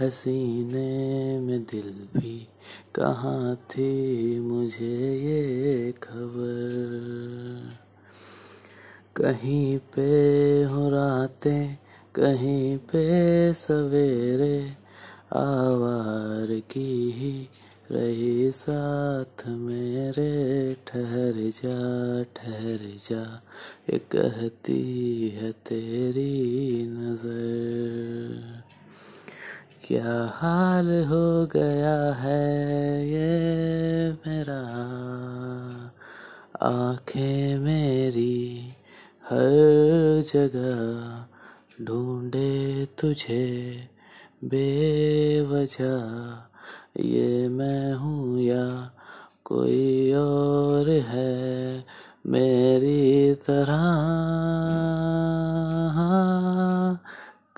हसीने में दिल भी कहाँ थी मुझे ये खबर? कहीं पे हो रातें, कहीं पे सवेरे, आवार की ही रही साथ मेरे। ठहर जा ठहर जा, ये कहती है तेरी नज़र। क्या हाल हो गया है ये मेरा? आँखें मेरी हर जगह ढूंढे तुझे बेवजह। ये मैं हूँ या कोई और है मेरी तरह?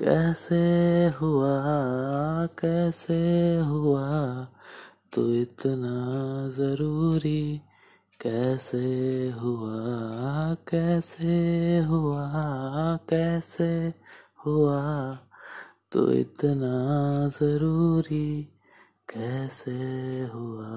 कैसे हुआ कैसे हुआ? तू इतना ज़रूरी कैसे हुआ कैसे हुआ कैसे हुआ? तो इतना ज़रूरी कैसे हुआ?